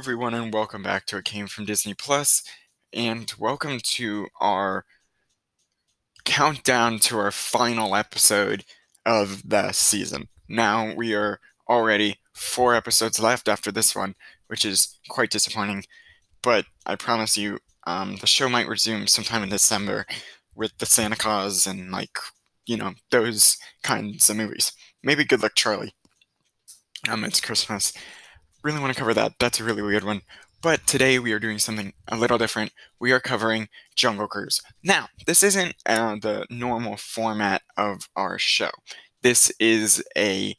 Everyone, and welcome back to It Came from Disney Plus, and welcome to our countdown to our final episode of the season. Now we are already four episodes left after this one, which is quite disappointing. But I promise you, um, the show might resume sometime in December with the Santa Claus and like you know those kinds of movies. Maybe Good Luck Charlie. Um, it's Christmas really want to cover that. That's a really weird one. But today we are doing something a little different. We are covering Jungle Cruise. Now, this isn't uh, the normal format of our show. This is a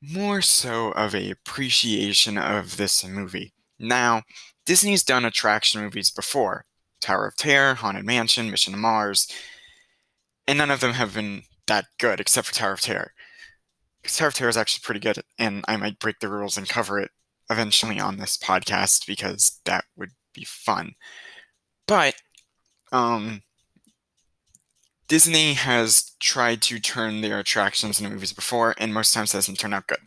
more so of a appreciation of this movie. Now, Disney's done attraction movies before. Tower of Terror, Haunted Mansion, Mission to Mars, and none of them have been that good except for Tower of Terror. Because Tower of Terror is actually pretty good, and I might break the rules and cover it eventually on this podcast because that would be fun. But um, Disney has tried to turn their attractions into movies before, and most times it doesn't turn out good.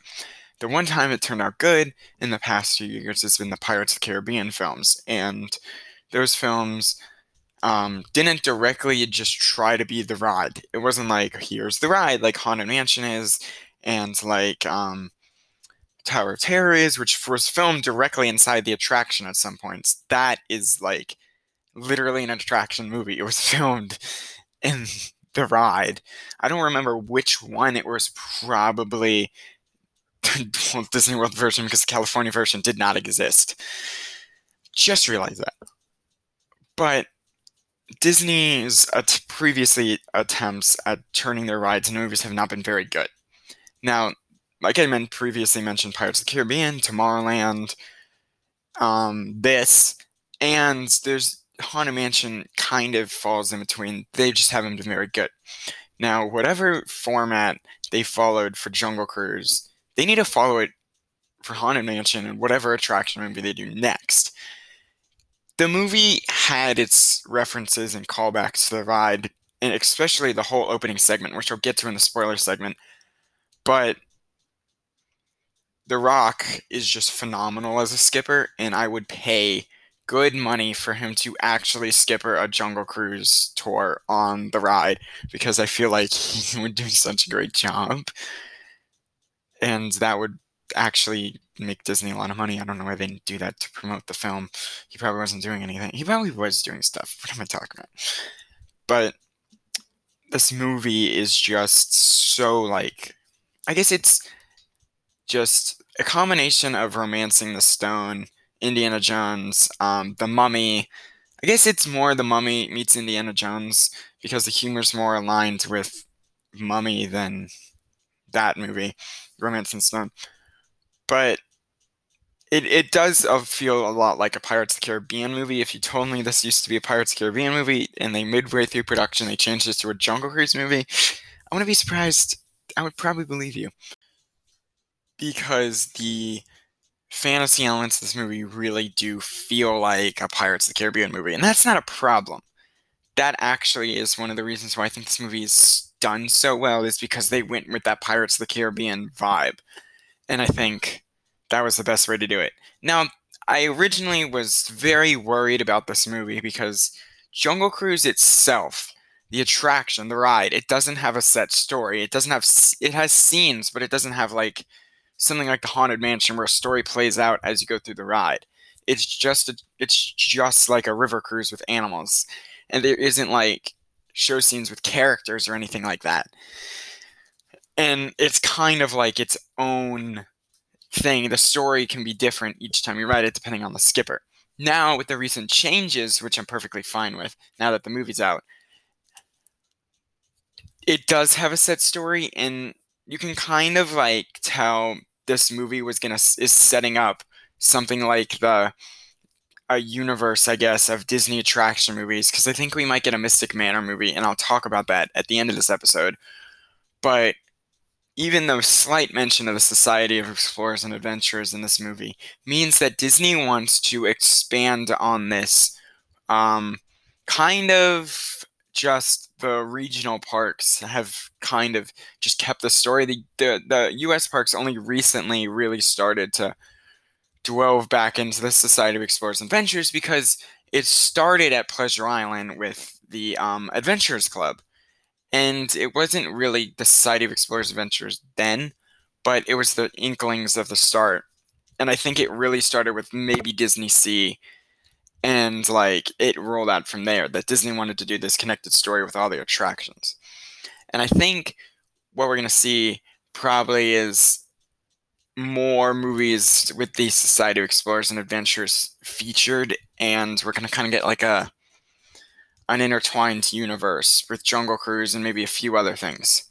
The one time it turned out good in the past few years has been the Pirates of the Caribbean films, and those films um, didn't directly just try to be the ride. It wasn't like here's the ride like Haunted Mansion is, and like um, Tower of Terror is, which was filmed directly inside the attraction at some points. That is like literally an attraction movie. It was filmed in the ride. I don't remember which one. It was probably the Disney World version because the California version did not exist. Just realized that. But Disney's at previously attempts at turning their rides into movies have not been very good. Now, like I meant previously mentioned Pirates of the Caribbean, Tomorrowland, um, this, and there's Haunted Mansion kind of falls in between. They just haven't been very good. Now, whatever format they followed for Jungle Cruise, they need to follow it for Haunted Mansion and whatever attraction movie they do next. The movie had its references and callbacks to the ride, and especially the whole opening segment, which I'll get to in the spoiler segment. But the Rock is just phenomenal as a skipper, and I would pay good money for him to actually skipper a Jungle Cruise tour on the ride because I feel like he would do such a great job. And that would actually make Disney a lot of money. I don't know why they didn't do that to promote the film. He probably wasn't doing anything. He probably was doing stuff. What am I talking about? But this movie is just so like I guess it's just a combination of romancing the stone, Indiana Jones, um, the Mummy. I guess it's more the Mummy meets Indiana Jones because the humor's more aligned with Mummy than that movie, Romance and Stone. But it, it does uh, feel a lot like a Pirates of the Caribbean movie. If you told me this used to be a Pirates of the Caribbean movie and they midway through production they changed this to a Jungle Cruise movie, I wouldn't be surprised. I would probably believe you because the fantasy elements of this movie really do feel like a Pirates of the Caribbean movie, and that's not a problem. That actually is one of the reasons why I think this movie is done so well, is because they went with that Pirates of the Caribbean vibe. And I think that was the best way to do it. Now, I originally was very worried about this movie because Jungle Cruise itself, the attraction, the ride, it doesn't have a set story. It doesn't have, it has scenes, but it doesn't have like something like the Haunted Mansion where a story plays out as you go through the ride. It's just a, it's just like a river cruise with animals, and there isn't like show scenes with characters or anything like that. And it's kind of like its own thing. The story can be different each time you ride it, depending on the skipper. Now, with the recent changes, which I'm perfectly fine with, now that the movie's out, it does have a set story, and you can kind of like tell this movie was gonna is setting up something like the a universe, I guess, of Disney attraction movies because I think we might get a Mystic Manor movie, and I'll talk about that at the end of this episode. But even though slight mention of the Society of Explorers and Adventurers in this movie means that Disney wants to expand on this um, kind of just the regional parks have kind of just kept the story. The, the, the U.S. parks only recently really started to dwell back into the Society of Explorers and Adventurers because it started at Pleasure Island with the um, Adventurers Club. And it wasn't really the Society of Explorers and Adventurers then, but it was the inklings of the start. And I think it really started with maybe Disney Sea and like it rolled out from there that Disney wanted to do this connected story with all the attractions. And I think what we're going to see probably is more movies with the Society of Explorers and Adventurers featured, and we're going to kind of get like a an intertwined universe with Jungle Cruise and maybe a few other things.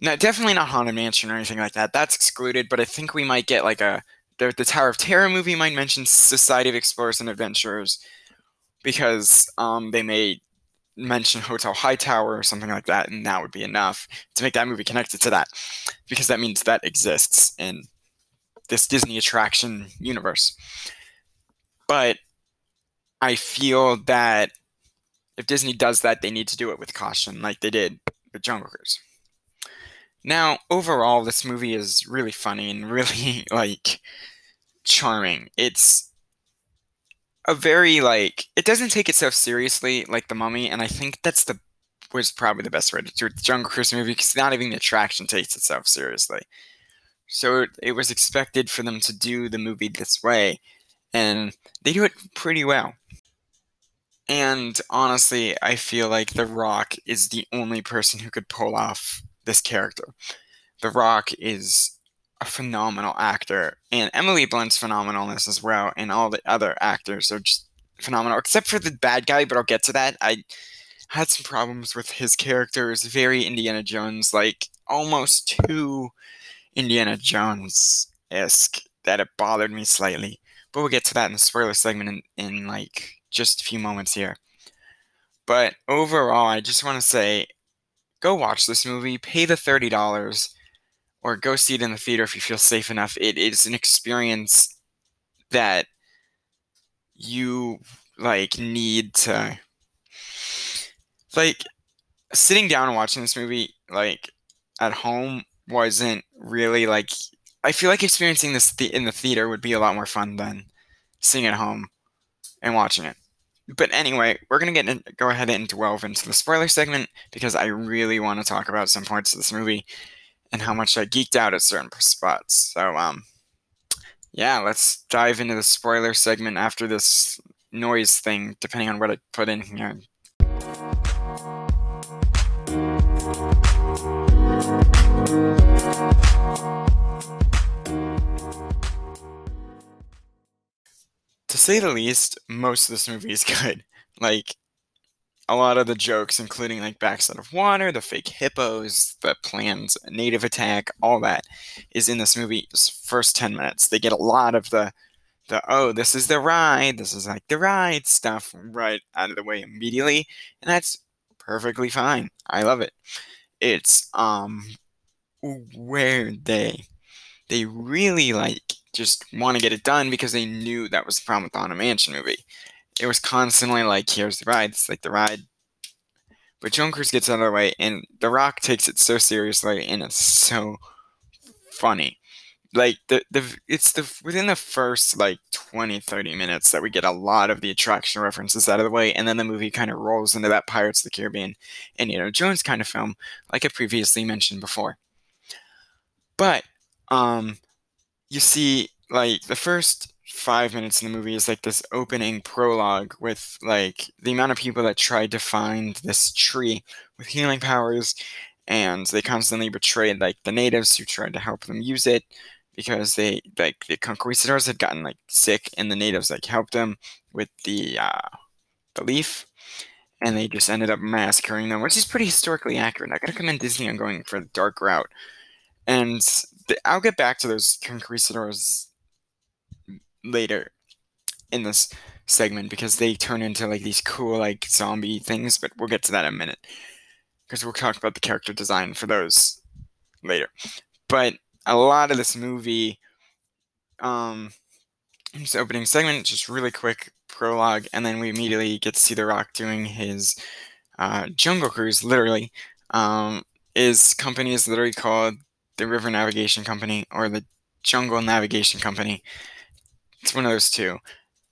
Now, definitely not Haunted Mansion or anything like that. That's excluded, but I think we might get like a the, the Tower of Terror movie might mention Society of Explorers and Adventurers because um, they may mention Hotel Hightower or something like that, and that would be enough to make that movie connected to that because that means that exists in this Disney attraction universe. But I feel that if Disney does that, they need to do it with caution, like they did with Jungle Cruise. Now, overall, this movie is really funny and really like charming. It's a very like it doesn't take itself seriously like the Mummy, and I think that's the was probably the best way to do it. the Jungle Cruise movie because not even the attraction takes itself seriously. So it, it was expected for them to do the movie this way, and they do it pretty well. And honestly, I feel like The Rock is the only person who could pull off this character. The Rock is a phenomenal actor, and Emily Blunt's phenomenal as well, and all the other actors are just phenomenal, except for the bad guy. But I'll get to that. I had some problems with his character. It's very Indiana Jones, like almost too Indiana Jones esque, that it bothered me slightly. But we'll get to that in the spoiler segment in, in like just a few moments here. But overall, I just want to say go watch this movie, pay the $30, or go see it in the theater if you feel safe enough. It is an experience that you like need to like sitting down and watching this movie like at home wasn't really like I feel like experiencing this th- in the theater would be a lot more fun than sitting at home and watching it. But anyway, we're gonna get in, go ahead and delve into the spoiler segment because I really want to talk about some parts of this movie and how much I geeked out at certain spots. So um, yeah, let's dive into the spoiler segment after this noise thing, depending on what I put in here. To say the least, most of this movie is good. Like, a lot of the jokes, including like backside of water, the fake hippos, the planned native attack, all that is in this movie's first 10 minutes. They get a lot of the, the oh, this is the ride, this is like the ride stuff right out of the way immediately. And that's perfectly fine. I love it. It's, um, where they, they really like just want to get it done because they knew that was the problem with the Haunted Mansion movie. It was constantly like, here's the ride, it's like the ride. But Jungle Cruise gets out of the way, and The Rock takes it so seriously, and it's so funny. Like the the it's the within the first like 20 30 minutes that we get a lot of the attraction references out of the way and then the movie kind of rolls into that Pirates of the Caribbean and you know Jones kind of film like I previously mentioned before. But um you see like the first five minutes in the movie is like this opening prologue with like the amount of people that tried to find this tree with healing powers and they constantly betrayed like the natives who tried to help them use it because they like the conquistadors had gotten like sick and the natives like helped them with the uh the leaf and they just ended up massacring them which is pretty historically accurate. I gotta commend disney on going for the dark route. And I'll get back to those conquistadors later in this segment because they turn into like these cool like zombie things, but we'll get to that in a minute because we'll talk about the character design for those later. But a lot of this movie, um, this opening segment, just really quick prologue, and then we immediately get to see The Rock doing his uh, Jungle Cruise. Literally, um, his company is literally called the River Navigation Company or the Jungle Navigation Company. it's one of those two.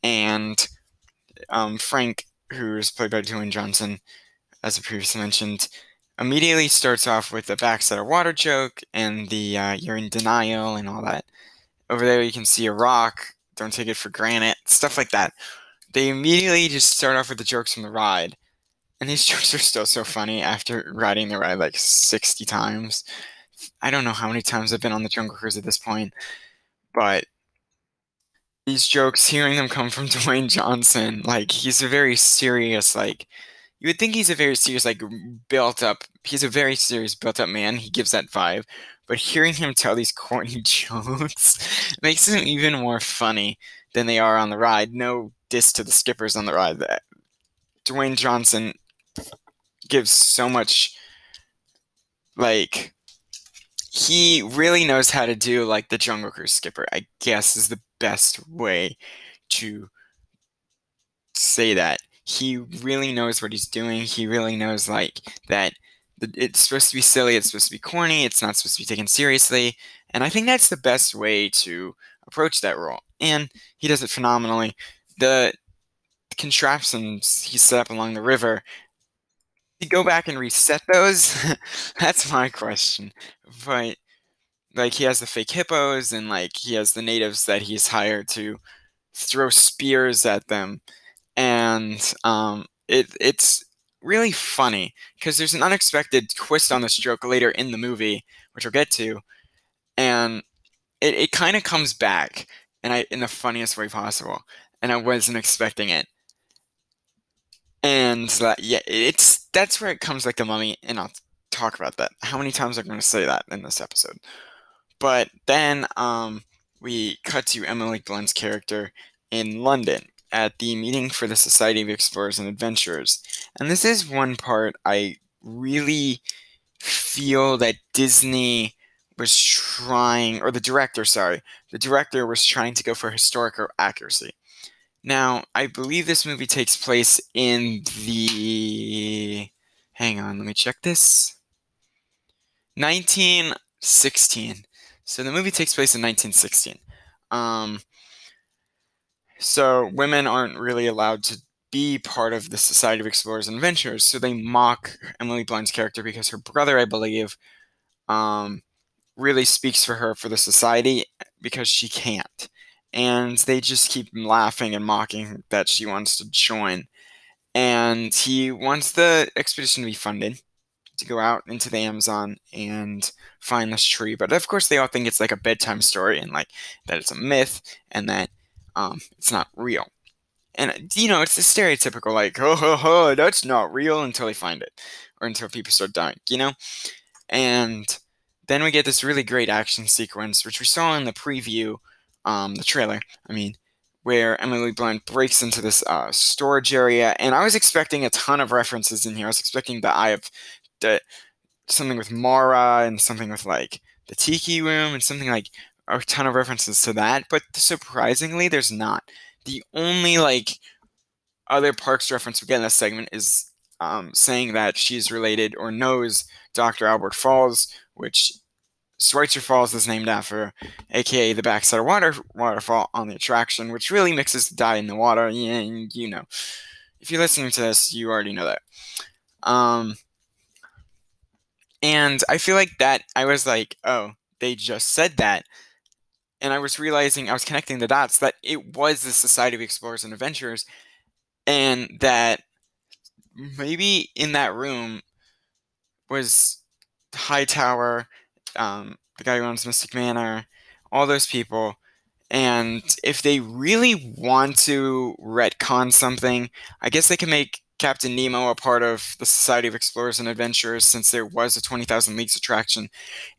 And um, Frank, who's played by Dwayne Johnson, as I previously mentioned, immediately starts off with the backside of water joke and the uh, you're in denial and all that. Over there, you can see a rock. Don't take it for granted. Stuff like that. They immediately just start off with the jokes from the ride. And these jokes are still so funny after riding the ride like 60 times. I don't know how many times I've been on the Jungle Cruise at this point, but these jokes, hearing them come from Dwayne Johnson, like he's a very serious, like you would think he's a very serious, like built up. He's a very serious, built up man. He gives that vibe, but hearing him tell these corny jokes makes them even more funny than they are on the ride. No diss to the skippers on the ride. Dwayne Johnson gives so much, like he really knows how to do like the Jungle Cruise skipper. I guess is the best way to say that. He really knows what he's doing. He really knows like that it's supposed to be silly, it's supposed to be corny, it's not supposed to be taken seriously. And I think that's the best way to approach that role. And he does it phenomenally. The contraptions he set up along the river, you go back and reset those? that's my question. But like he has the fake hippos and like he has the natives that he's hired to throw spears at them. And um it it's really funny because there's an unexpected twist on this joke later in the movie, which we'll get to, and it, it kind of comes back and I in the funniest way possible, and I wasn't expecting it. And uh, yeah, it's that's where it comes like the mummy, and I'll talk about that. How many times I'm going to say that in this episode? But then um, we cut to Emily Blunt's character in London, at the meeting for the Society of Explorers and Adventurers. And this is one part I really feel that Disney was trying, or the director, sorry, the director was trying to go for historical accuracy. Now, I believe this movie takes place in the. Hang on, let me check this. 1916. So the movie takes place in 1916. Um, so women aren't really allowed to be part of the Society of Explorers and Adventurers. So they mock Emily Blunt's character because her brother, I believe, um, really speaks for her for the society because she can't. And they just keep laughing and mocking that she wants to join. And he wants the expedition to be funded to go out into the Amazon and find this tree. But of course, they all think it's like a bedtime story and like that it's a myth and that um, it's not real. And you know, it's the stereotypical like, oh, ho, ho, that's not real until they find it, or until people start dying, you know. And then we get this really great action sequence, which we saw in the preview, um, the trailer. I mean, where Emily Blunt breaks into this uh, storage area, and I was expecting a ton of references in here. I was expecting the Eye of the something with Mara and something with like the Tiki Room and something like a ton of references to that, but surprisingly, there's not. The only like other parks reference we get in this segment is um, saying that she's related or knows Dr. Albert Falls, which Schweitzer Falls is named after, aka the backside water waterfall on the attraction, which really mixes the dye in the water. Yeah, you know. If you're listening to this, you already know that. Um, and I feel like that I was like, oh, they just said that and I was realizing I was connecting the dots that it was the Society of Explorers and Adventurers, and that maybe in that room was Hightower, um, the guy who owns Mystic Manor, all those people. And if they really want to retcon something, I guess they can make Captain Nemo a part of the Society of Explorers and Adventurers since there was a 20,000 Leagues attraction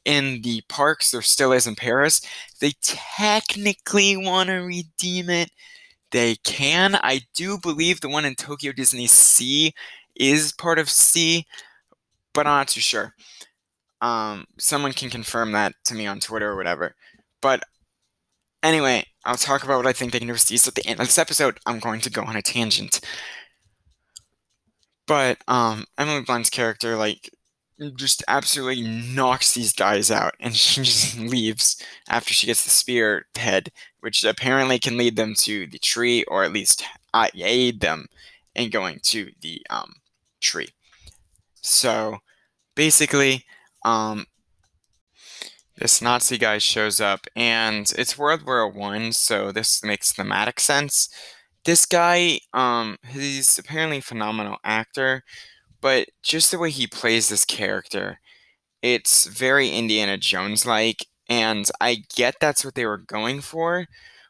in the parks. There still is in Paris. They technically want to redeem it. They can. I do believe the one in Tokyo Disney Sea is part of Sea, but I'm not too sure. Um, someone can confirm that to me on Twitter or whatever. But anyway, I'll talk about what I think they can do with Sea. At the end of this episode, I'm going to go on a tangent. But um, Emily Blunt's character, like, just absolutely knocks these guys out, and she just leaves after she gets the spear head, which apparently can lead them to the tree, or at least aid them in going to the um, tree. So basically, um, this Nazi guy shows up, and it's World War One, so this makes thematic sense. This guy, um, he's apparently a phenomenal actor, but just the way he plays this character, it's very Indiana Jones like, and I get that's what they were going for,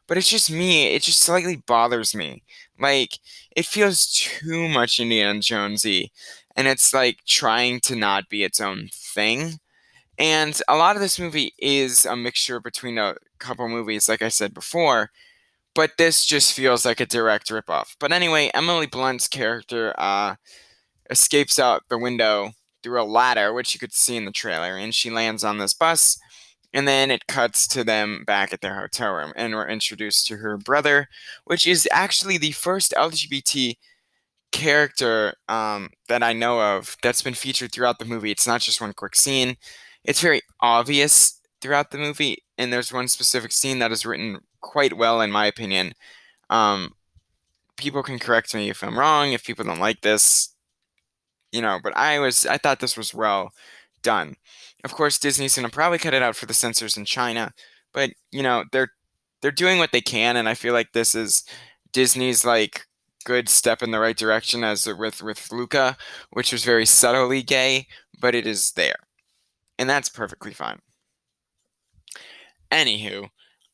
but it's just me, it just slightly bothers me. Like, it feels too much Indiana Jonesy, and it's like trying to not be its own thing. And a lot of this movie is a mixture between a couple movies, like I said before, but this just feels like a direct ripoff. But anyway, Emily Blunt's character uh, escapes out the window through a ladder, which you could see in the trailer, and she lands on this bus. And then it cuts to them back at their hotel room, and we're introduced to her brother, which is actually the first LGBT character um, that I know of that's been featured throughout the movie. It's not just one quick scene, it's very obvious throughout the movie, and there's one specific scene that is written quite well, in my opinion. Um, people can correct me if I'm wrong, if people don't like this, you know, but I was I thought this was well done. Of course, Disney's gonna probably cut it out for the censors in China, but you know they're they're doing what they can, and I feel like this is Disney's like good step in the right direction as with with Luca, which was very subtly gay, but it is there, and that's perfectly fine. Anywho,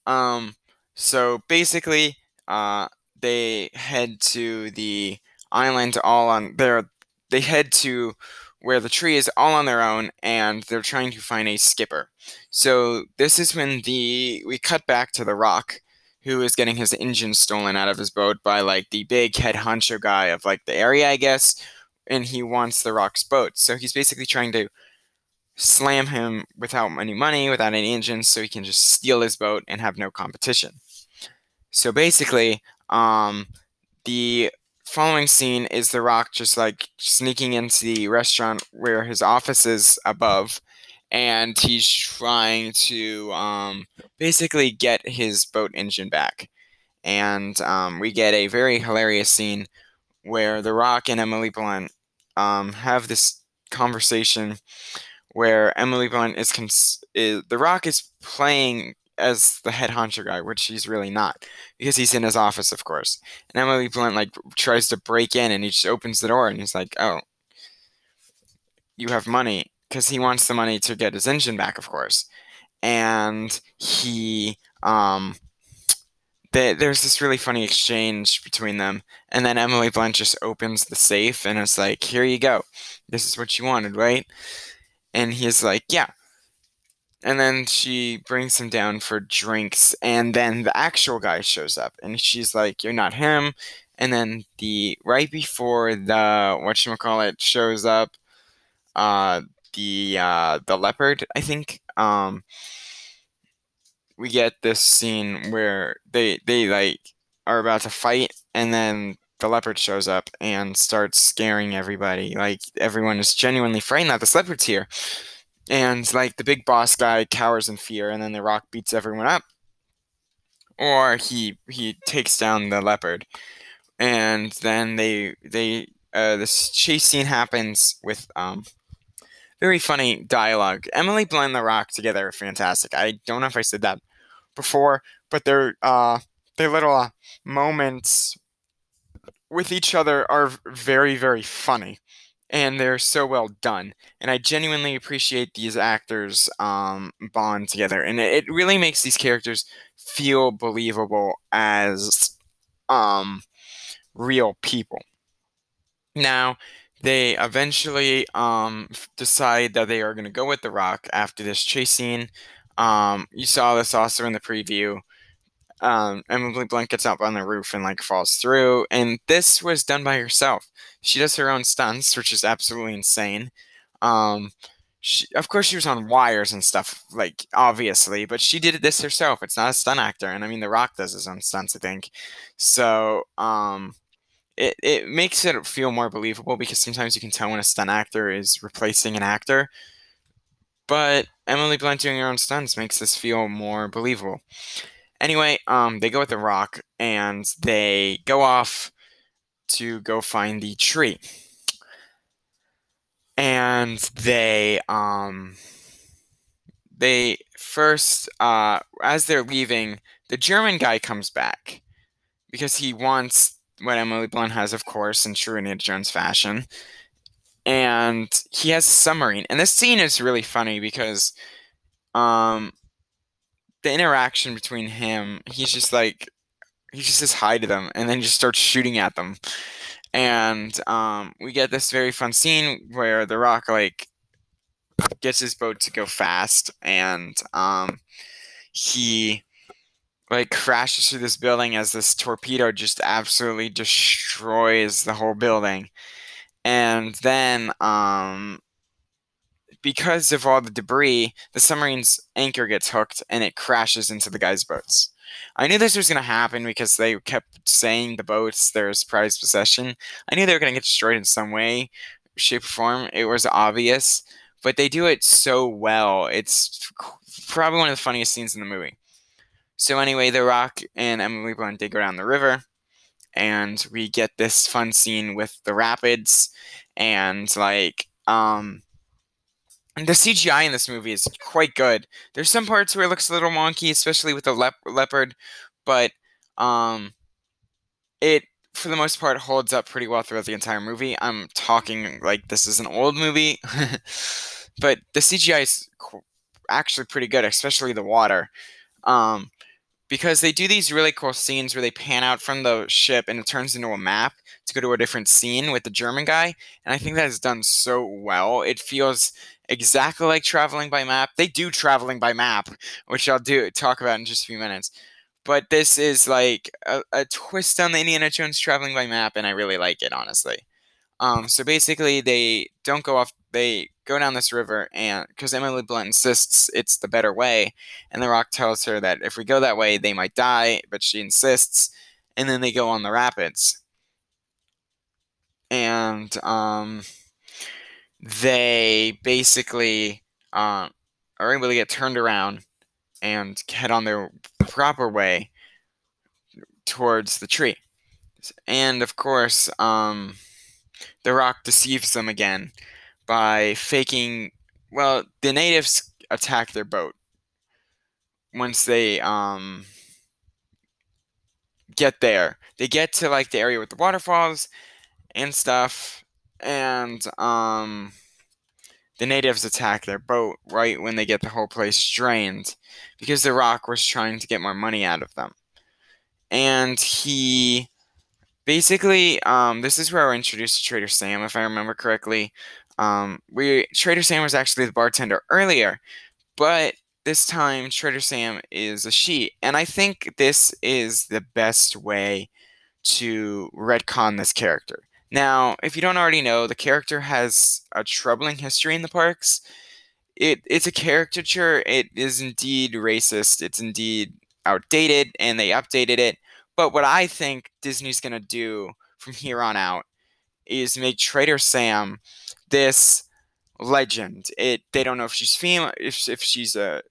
um, so basically, uh, they head to the island all on their they head to where the tree is all on their own and they're trying to find a skipper. So this is when the we cut back to the rock who is getting his engine stolen out of his boat by like the big head honcho guy of like the area, I guess, and he wants the rock's boat. So he's basically trying to slam him without any money, without any engines, so he can just steal his boat and have no competition. So basically, um, the following scene is The Rock just like sneaking into the restaurant where his office is above, and he's trying to um, basically get his boat engine back. And um, we get a very hilarious scene where The Rock and Emily Blunt um, have this conversation where Emily Blunt is, cons- is The Rock is playing as the head honcho guy, which he's really not, because he's in his office, of course. And Emily Blunt like tries to break in, and he just opens the door, and he's like, "Oh, you have money," because he wants the money to get his engine back, of course. And he, um, they, there's this really funny exchange between them, and then Emily Blunt just opens the safe, and it's like, "Here you go. This is what you wanted, right?" And he's like, "Yeah." and then she brings him down for drinks and then the actual guy shows up and she's like you're not him and then the right before the what you call it shows up uh the uh the leopard i think um we get this scene where they they like are about to fight and then the leopard shows up and starts scaring everybody. Like everyone is genuinely frightened that this leopard's here. And like the big boss guy cowers in fear and then the rock beats everyone up. Or he he takes down the leopard. And then they they uh, this chase scene happens with um very funny dialogue emily blunt and the rock together are fantastic i don't know if i said that before but their uh their little uh, moments with each other are very very funny and they're so well done. And I genuinely appreciate these actors um, bond together, and it, it, really makes these characters feel believable as um, real people. Now, they eventually um, decide that they are going to go with The Rock after this chase scene. Um, you saw this also in the preview um, Emily Blunt gets up on the roof and like falls through. And this was done by herself. She does her own stunts, which is absolutely insane. Um, she, of course, she was on wires and stuff, like obviously, but she did this herself. It's not a stunt actor, and I mean, The Rock does his own stunts, I think. So, um, it, it makes it feel more believable because sometimes you can tell when a stunt actor is replacing an actor. But Emily Blunt doing her own stunts makes this feel more believable. Anyway, um, they go with the rock and they go off to go find the tree. And they um they first uh as they're leaving, the German guy comes back because he wants what Emily Blunt has, of course, in true Indiana Jones fashion. And he has a submarine. And this scene is really funny because um the interaction between him, he's just like he just says hi to them and then just starts shooting at them. And um, we get this very fun scene where The Rock like gets his boat to go fast and um, he like crashes through this building as this torpedo just absolutely destroys the whole building. And then um because of all the debris, the submarine's anchor gets hooked and it crashes into the guy's boats. I knew this was going to happen because they kept saying the boats, there's prized possession. I knew they were going to get destroyed in some way, shape, or form. It was obvious, but they do it so well. It's probably one of the funniest scenes in the movie. So anyway, The Rock and Emily Blunt they go down the river, and we get this fun scene with the rapids, and like um, the CGI in this movie is quite good. There's some parts where it looks a little wonky, especially with the lep- leopard, but um, it for the most part holds up pretty well throughout the entire movie. I'm talking like this is an old movie, but the CGI is actually pretty good, especially the water. Um, because they do these really cool scenes where they pan out from the ship and it turns into a map to go to a different scene with the German guy. And I think that is done so well. It feels exactly like traveling by map. They do traveling by map, which I'll do talk about in just a few minutes. But this is like a, a twist on the Indiana Jones traveling by map, and I really like it, honestly. Um, so basically, they don't go off. They go down this river, and because Emily Blunt insists it's the better way, and The Rock tells her that if we go that way, they might die, but she insists, and then they go on the rapids, and um, they basically uh, are able to get turned around and head on their proper way towards the tree, and of course, um the Rock deceives them again by faking. Well, the natives attack their boat once they um get there. They get to like the area with the waterfalls and stuff, and um the natives attack their boat right when they get the whole place drained because the rock was trying to get more money out of them. And he basically, um, this is where we're introduced to Trader Sam, if I remember correctly. Um, we Trader Sam was actually the bartender earlier, but this time Trader Sam is a she, and I think this is the best way to retcon this character. Now, if you don't already know, the character has a troubling history in the parks. It it's a caricature. It is indeed racist. It's indeed outdated, and they updated it. But what I think Disney's going to do from here on out is make Trader Sam this legend. It they don't know if she's female, if if she's a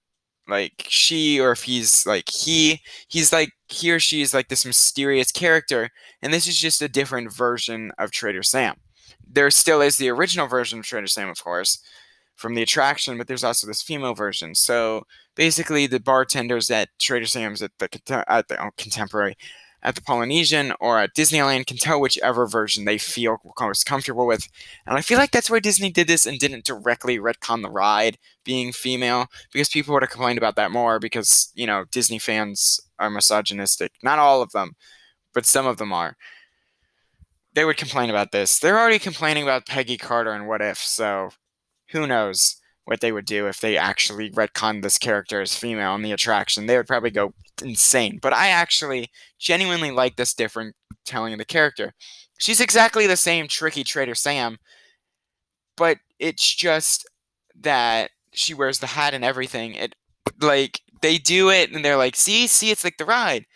like she or if he's like he. He's like he or she is like this mysterious character, and this is just a different version of Trader Sam. There still is the original version of Trader Sam, of course, from the attraction, but there's also this female version. So basically, the bartenders at Trader Sam's at the at the oh, contemporary at the Polynesian or at Disneyland can tell whichever version they feel most comfortable with. And I feel like that's why Disney did this and didn't directly retcon the ride being female because people would have complained about that more because, you know, Disney fans are misogynistic. Not all of them, but some of them are. They would complain about this. They're already complaining about Peggy Carter and What If, so who knows what they would do if they actually retconned this character as female in the attraction. They would probably go insane. But I actually genuinely like this different telling of the character. She's exactly the same tricky Trader Sam, but it's just that she wears the hat and everything. It like they do it and they're like, see, see, it's like the ride.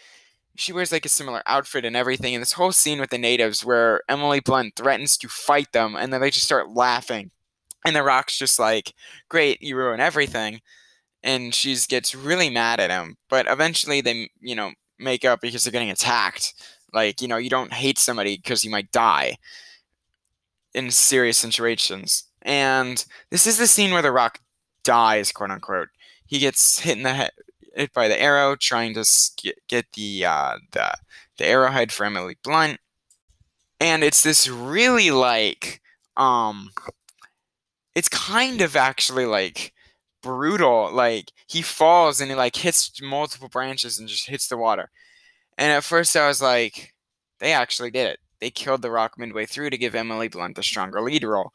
she wears like a similar outfit and everything. And this whole scene with the natives where Emily Blunt threatens to fight them, and then they just start laughing, and the Rock's just like, "Great, you ruin everything," and she gets really mad at him. But eventually, they you know make up because they're getting attacked. Like you know, you don't hate somebody because you might die in serious situations. And this is the scene where the Rock dies, quote unquote. He gets hit in the head, hit by the arrow, trying to get the uh, the the arrowhead for Emily Blunt, and it's this really like um, it's kind of actually like brutal. Like he falls and he like hits multiple branches and just hits the water. And at first I was like, they actually did it. They killed the Rock midway through to give Emily Blunt a stronger lead role.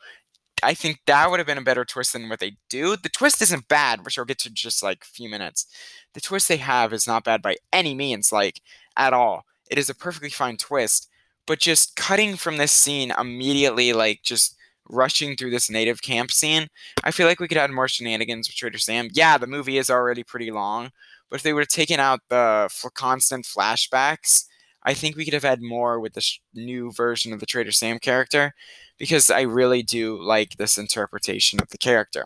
I think that would have been a better twist than what they do. The twist isn't bad, which I'll get to just like a few minutes. The twist they have is not bad by any means, like at all. It is a perfectly fine twist, but just cutting from this scene immediately, like just rushing through this native camp scene, I feel like we could add more shenanigans with Trader Sam. Yeah, the movie is already pretty long, but if they would have taken out the constant flashbacks, I think we could have had more with this new version of the Trader Sam character because I really do like this interpretation of the character.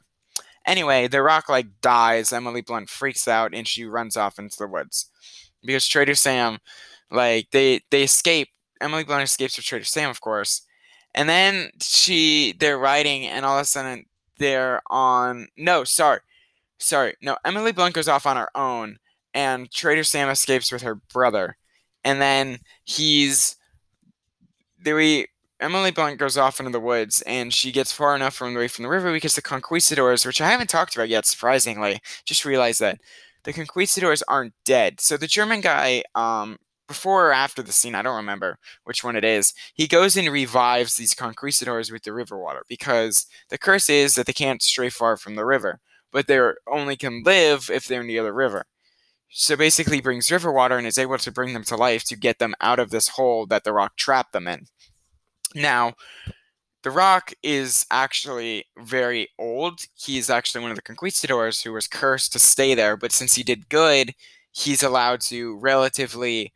Anyway, the rock like dies, Emily Blunt freaks out and she runs off into the woods. Because Trader Sam like they they escape. Emily Blunt escapes with Trader Sam, of course. And then she they're riding and all of a sudden they're on no, sorry. Sorry. No, Emily Blunt goes off on her own and Trader Sam escapes with her brother. And then he's they Emily Blunt goes off into the woods and she gets far enough away from the river because the conquistadors, which I haven't talked about yet, surprisingly, just realized that the conquistadors aren't dead. So the German guy, um, before or after the scene, I don't remember which one it is, he goes and revives these conquistadors with the river water because the curse is that they can't stray far from the river, but they only can live if they're near the river. So basically, brings river water and is able to bring them to life to get them out of this hole that the rock trapped them in. Now, The Rock is actually very old. He's actually one of the conquistadors who was cursed to stay there, but since he did good, he's allowed to relatively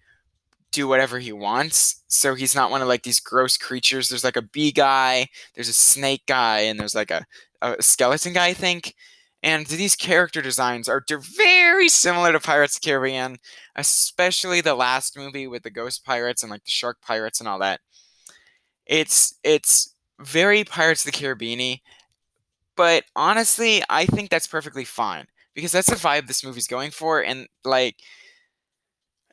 do whatever he wants. So he's not one of like these gross creatures. There's like a bee guy, there's a snake guy, and there's like a, a skeleton guy, I think. And these character designs are very similar to Pirates of the Caribbean, especially the last movie with the ghost pirates and like the shark pirates and all that. It's it's very Pirates of the Caribbean, but honestly, I think that's perfectly fine because that's the vibe this movie's going for, and like,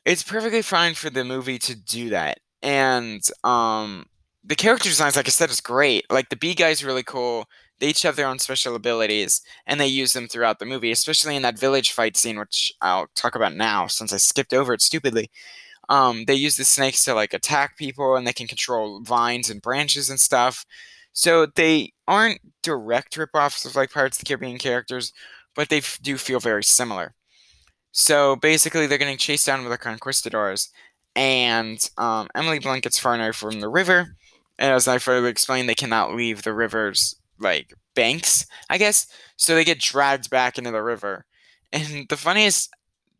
it's perfectly fine for the movie to do that. And um, the character designs, like I said, is great. Like the bee guy's really cool. They each have their own special abilities, and they use them throughout the movie, especially in that village fight scene, which I'll talk about now since I skipped over it stupidly. Um, they use the snakes to like attack people, and they can control vines and branches and stuff. So they aren't direct ripoffs of like Pirates of the Caribbean characters, but they f- do feel very similar. So basically, they're getting chased down with the conquistadors, and um, Emily Blunt gets far enough from the river. And as I further explained, they cannot leave the river's like banks, I guess. So they get dragged back into the river. And the funniest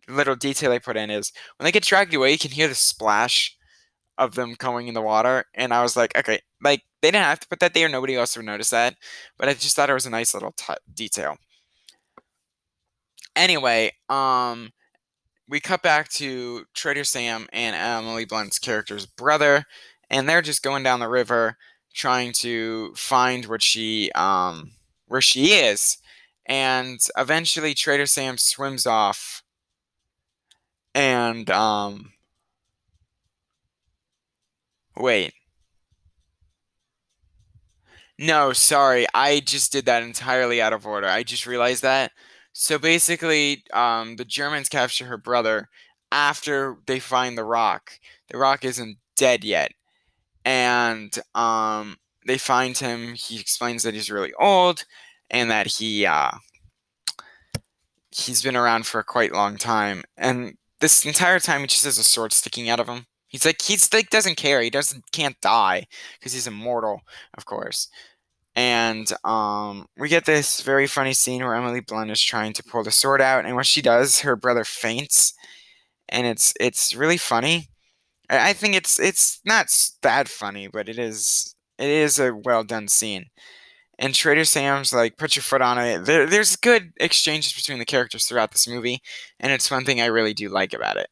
little detail I put in is when they get dragged away, you can hear the splash of them going in the water. And I was like, okay, like they didn't have to put that there. Nobody else would notice that. But I just thought it was a nice little t- detail. Anyway, um, we cut back to Trader Sam and Emily Blunt's character's brother, and they're just going down the river trying to find what she um where she is. And eventually Trader Sam swims off and um wait. No, sorry. I just did that entirely out of order. I just realized that. So basically, um, the Germans capture her brother after they find the rock. The rock isn't dead yet. And um, they find him. He explains that he's really old and that he uh, he's been around for a quite long time. And this entire time he just has a sword sticking out of him. He's like he's like doesn't care. He doesn't can't die because he's immortal, of course. And um, we get this very funny scene where Emily Blunt is trying to pull the sword out, and what she does, her brother faints, and it's it's really funny. I think it's it's not that funny, but it is it is a well done scene. And Trader Sam's like put your foot on it. There, there's good exchanges between the characters throughout this movie, and it's one thing I really do like about it.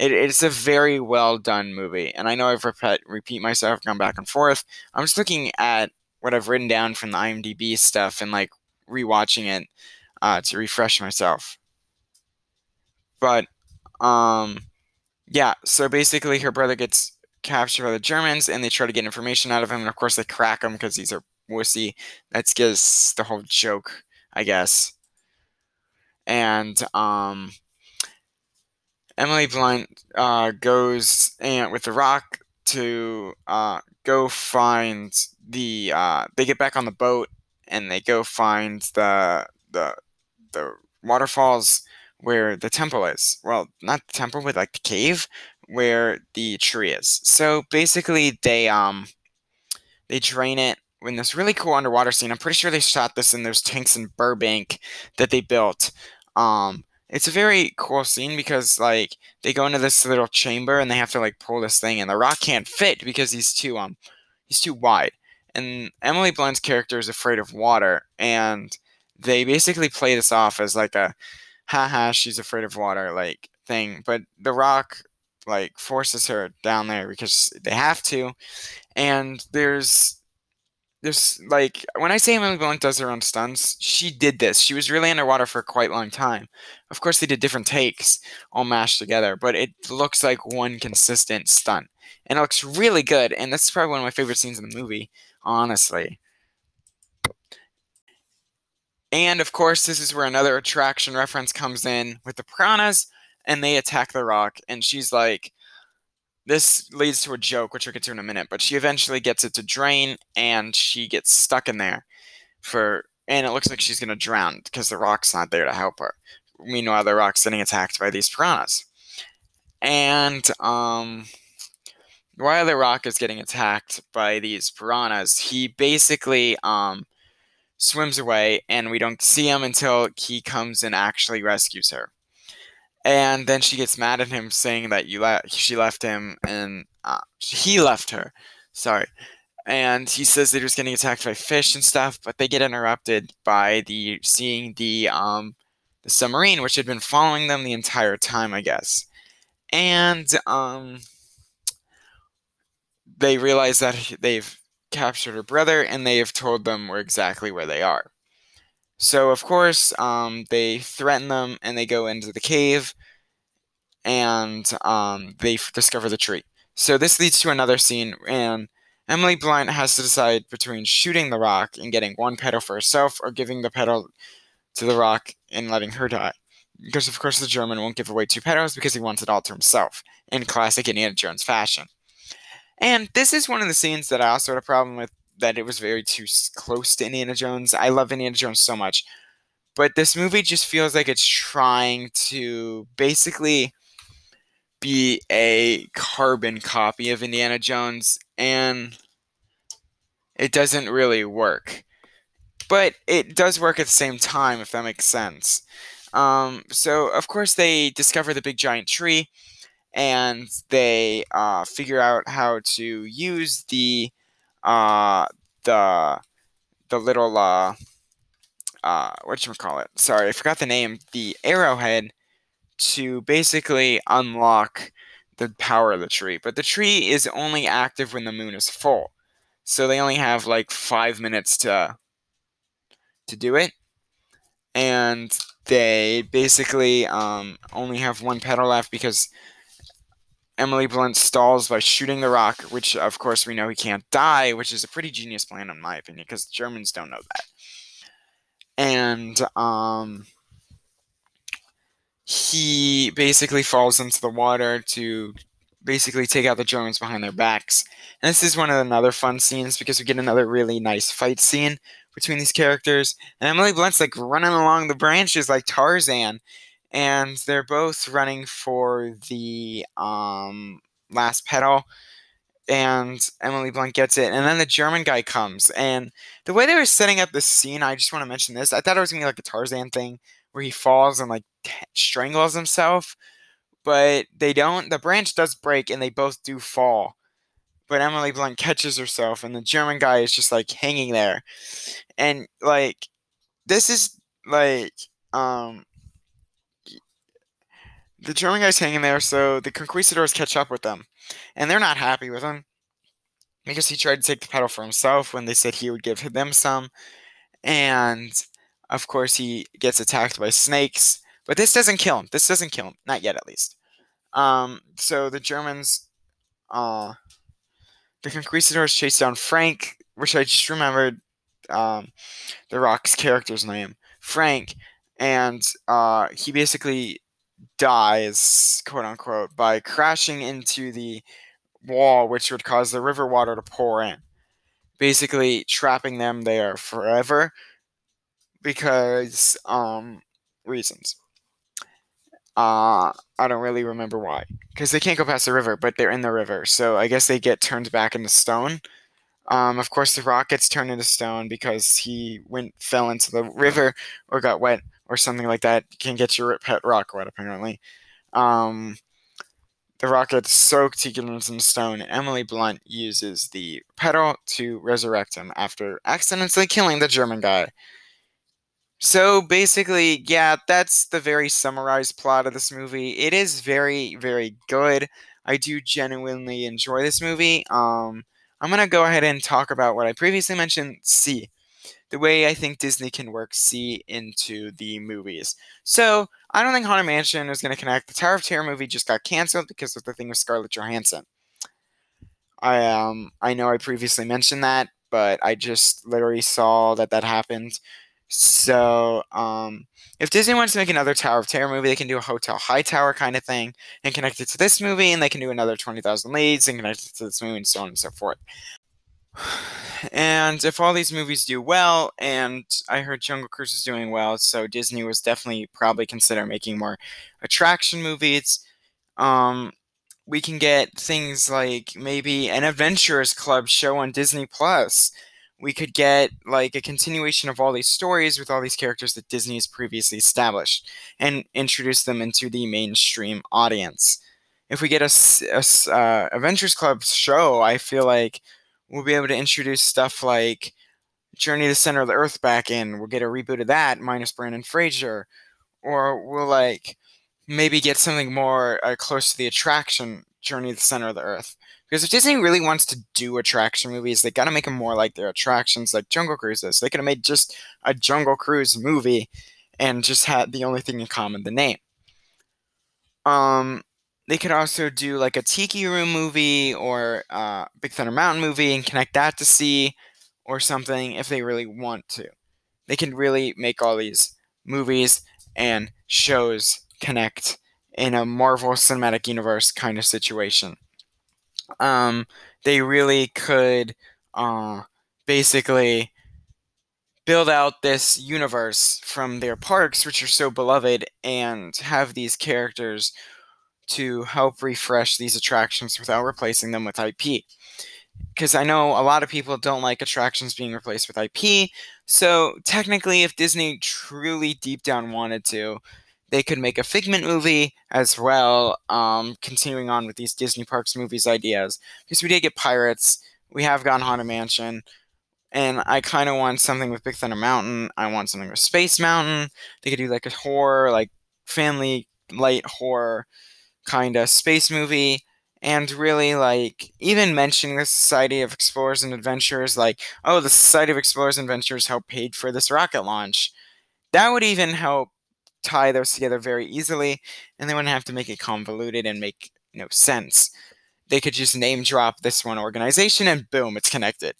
it it's a very well done movie, and I know I've repeat, repeat myself, gone back and forth. I'm just looking at what I've written down from the IMDb stuff and like rewatching it uh, to refresh myself. But um, yeah, so basically, her brother gets captured by the Germans, and they try to get information out of him, and of course, they crack him because he's a wussy. That's just the whole joke, I guess. And um, Emily Blunt uh, goes and with the rock to uh, go find the. Uh, they get back on the boat and they go find the the the waterfalls where the temple is. Well, not the temple, but like the cave where the tree is. So basically, they um they drain it in this really cool underwater scene. I'm pretty sure they shot this in those tanks in Burbank that they built. Um, it's a very cool scene because like they go into this little chamber and they have to like pull this thing, and the rock can't fit because he's too um he's too wide. And Emily Blunt's character is afraid of water, and they basically play this off as like a haha she's afraid of water like thing but the rock like forces her down there because they have to and there's there's like when I say Emily Blunt does her own stunts, she did this. She was really underwater for quite a long time. Of course, they did different takes all mashed together, but it looks like one consistent stunt, and it looks really good. And this is probably one of my favorite scenes in the movie, honestly. And of course, this is where another attraction reference comes in with the piranhas, and they attack the rock, and she's like, this leads to a joke, which we'll get to in a minute, but she eventually gets it to drain, and she gets stuck in there for, and it looks like she's gonna drown because the rock's not there to help her. Meanwhile, the rock's getting attacked by these piranhas, and um, while the rock is getting attacked by these piranhas, he basically um swims away, and we don't see him until he comes and actually rescues her. And then she gets mad at him, saying that you le- she left him and uh, he left her. Sorry. And he says they're just getting attacked by fish and stuff, but they get interrupted by the seeing the um the submarine, which had been following them the entire time, I guess. And um they realize that they've captured her brother and they have told them where exactly where they are. So of course, um, they threaten them and they go into the cave and um, they f- discover the tree. So this leads to another scene and Emily Blunt has to decide between shooting the rock and getting one petal for herself or giving the petal to the rock and letting her die. Because of course the German won't give away two petals because he wants it all to himself, in classic Indiana Jones fashion. And this is one of the scenes that I also had a problem with that it was very too close to Indiana Jones. I love Indiana Jones so much. But this movie just feels like it's trying to basically be a carbon copy of Indiana Jones, and it doesn't really work. But it does work at the same time, if that makes sense. Um, so, of course, they discover the big giant tree and they uh, figure out how to use the uh, the the little uh, uh, what you call it? Sorry, I forgot the name. The arrowhead to basically unlock the power of the tree. But the tree is only active when the moon is full, so they only have like five minutes to to do it, and they basically um, only have one petal left because Emily Blunt stalls by shooting the rock, which of course we know he can't die, which is a pretty genius plan in my opinion, because Germans don't know that. And um, he basically falls into the water to basically take out the Germans behind their backs. And this is one of another fun scenes because we get another really nice fight scene between these characters. And Emily Blunt's like running along the branches like Tarzan and they're both running for the um, last petal. And Emily Blunt gets it, and then the German guy comes. And the way they were setting up this scene, I just want to mention this. I thought it was gonna be like a Tarzan thing where he falls and like t- strangles himself. but they don't. The branch does break, and they both do fall. But Emily Blunt catches herself, and the German guy is just like hanging there, and like this is like um the German guy's hanging there, so the conquistadors catch up with them, and they're not happy with him because he tried to take the petal for himself when they said he would give them some, and of course he gets attacked by snakes. But this doesn't kill him. This doesn't kill him, not yet, at least. Um, so the Germans, uh, the conquistadors chase down Frank, which I just remembered, um, the Rock's character's name, Frank, and uh, he basically dies, quote unquote, by crashing into the wall, which would cause the river water to pour in, basically trapping them there forever because um reasons. Uh, I don't really remember why, because they can't go past the river, but they're in the river, so I guess they get turned back into stone. Um, of course, the rock gets turned into stone because he went fell into the river or got wet or something like that. Can get your pet rock wet apparently. Um, the rock gets soaked, he gets in stone. Emily Blunt uses the petal to resurrect him after accidentally killing the German guy. So basically, yeah, that's the very summarized plot of this movie. It is very, very good. I do genuinely enjoy this movie. Um, I'm gonna go ahead and talk about what I previously mentioned. C, the way I think Disney can work SEA into the movies. So I don't think Haunted Mansion is gonna connect. The Tower of Terror movie just got canceled because of the thing with Scarlett Johansson. I um I know I previously mentioned that, but I just literally saw that that happened. So, um, if Disney wants to make another Tower of Terror movie, they can do a Hotel Hightower kind of thing and connect it to this movie, and they can do another 20,000 Leagues and connect it to this movie, and so on and so forth. And if all these movies do well, and I heard Jungle Cruise is doing well, so Disney was definitely probably consider making more attraction movies. Um, we can get things like maybe an Adventurers Club show on Disney Plus we could get like a continuation of all these stories with all these characters that Disney has previously established and introduce them into the mainstream audience. If we get a, a uh, Adventures Club show, I feel like we'll be able to introduce stuff like Journey to the Center of the Earth back in. We'll get a reboot of that minus Brandon Fraser, or we'll like maybe get something more uh, close to the attraction Journey to the Center of the Earth. Because if Disney really wants to do attraction movies, they got to make them more like their attractions, like Jungle Cruise is. They could have made just a Jungle Cruise movie and just had the only thing in common, the name. Um, they could also do like a Tiki Room movie or uh, Big Thunder Mountain movie and connect that to SEA or something if they really want to. They can really make all these movies and shows connect in a Marvel Cinematic Universe kind of situation um, they really could uh, basically build out this universe from their parks, which are so beloved, and have these characters to help refresh these attractions without replacing them with IP. Because I know a lot of people don't like attractions being replaced with IP. So technically, if Disney truly deep down wanted to, they could make a Figment movie as well, um, continuing on with these Disney Parks movies ideas. Because we did get Pirates, we have gotten Haunted Mansion, and I kind of want something with Big Thunder Mountain. I want something with Space Mountain. They could do like a horror, like family light horror kind of space movie. And really, like, even mentioning the Society of Explorers and Adventurers, like, oh, the Society of Explorers and Adventurers helped paid for this rocket launch. That would even help tie those together very easily, and they wouldn't have to make it convoluted and make no sense. They could just name drop this one organization and boom, it's connected.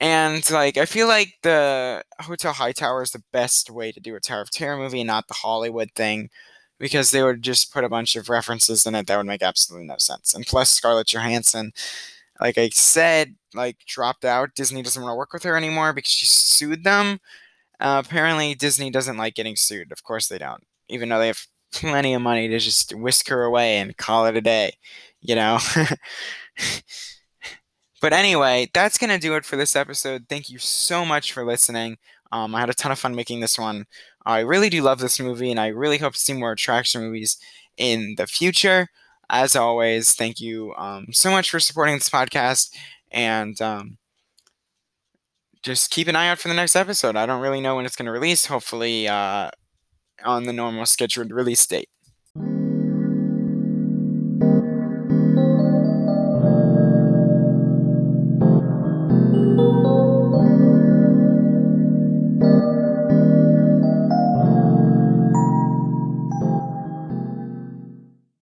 And like I feel like the Hotel Hightower is the best way to do a Tower of Terror movie, not the Hollywood thing, because they would just put a bunch of references in it that would make absolutely no sense. And plus Scarlett Johansson, like I said, like dropped out. Disney doesn't want to work with her anymore because she sued them uh, apparently, Disney doesn't like getting sued. Of course, they don't. Even though they have plenty of money to just whisk her away and call it a day, you know? but anyway, that's going to do it for this episode. Thank you so much for listening. Um, I had a ton of fun making this one. I really do love this movie, and I really hope to see more attraction movies in the future. As always, thank you um, so much for supporting this podcast. And um, just keep an eye out for the next episode. I don't really know when it's going to release. Hopefully, uh, on the normal scheduled release date.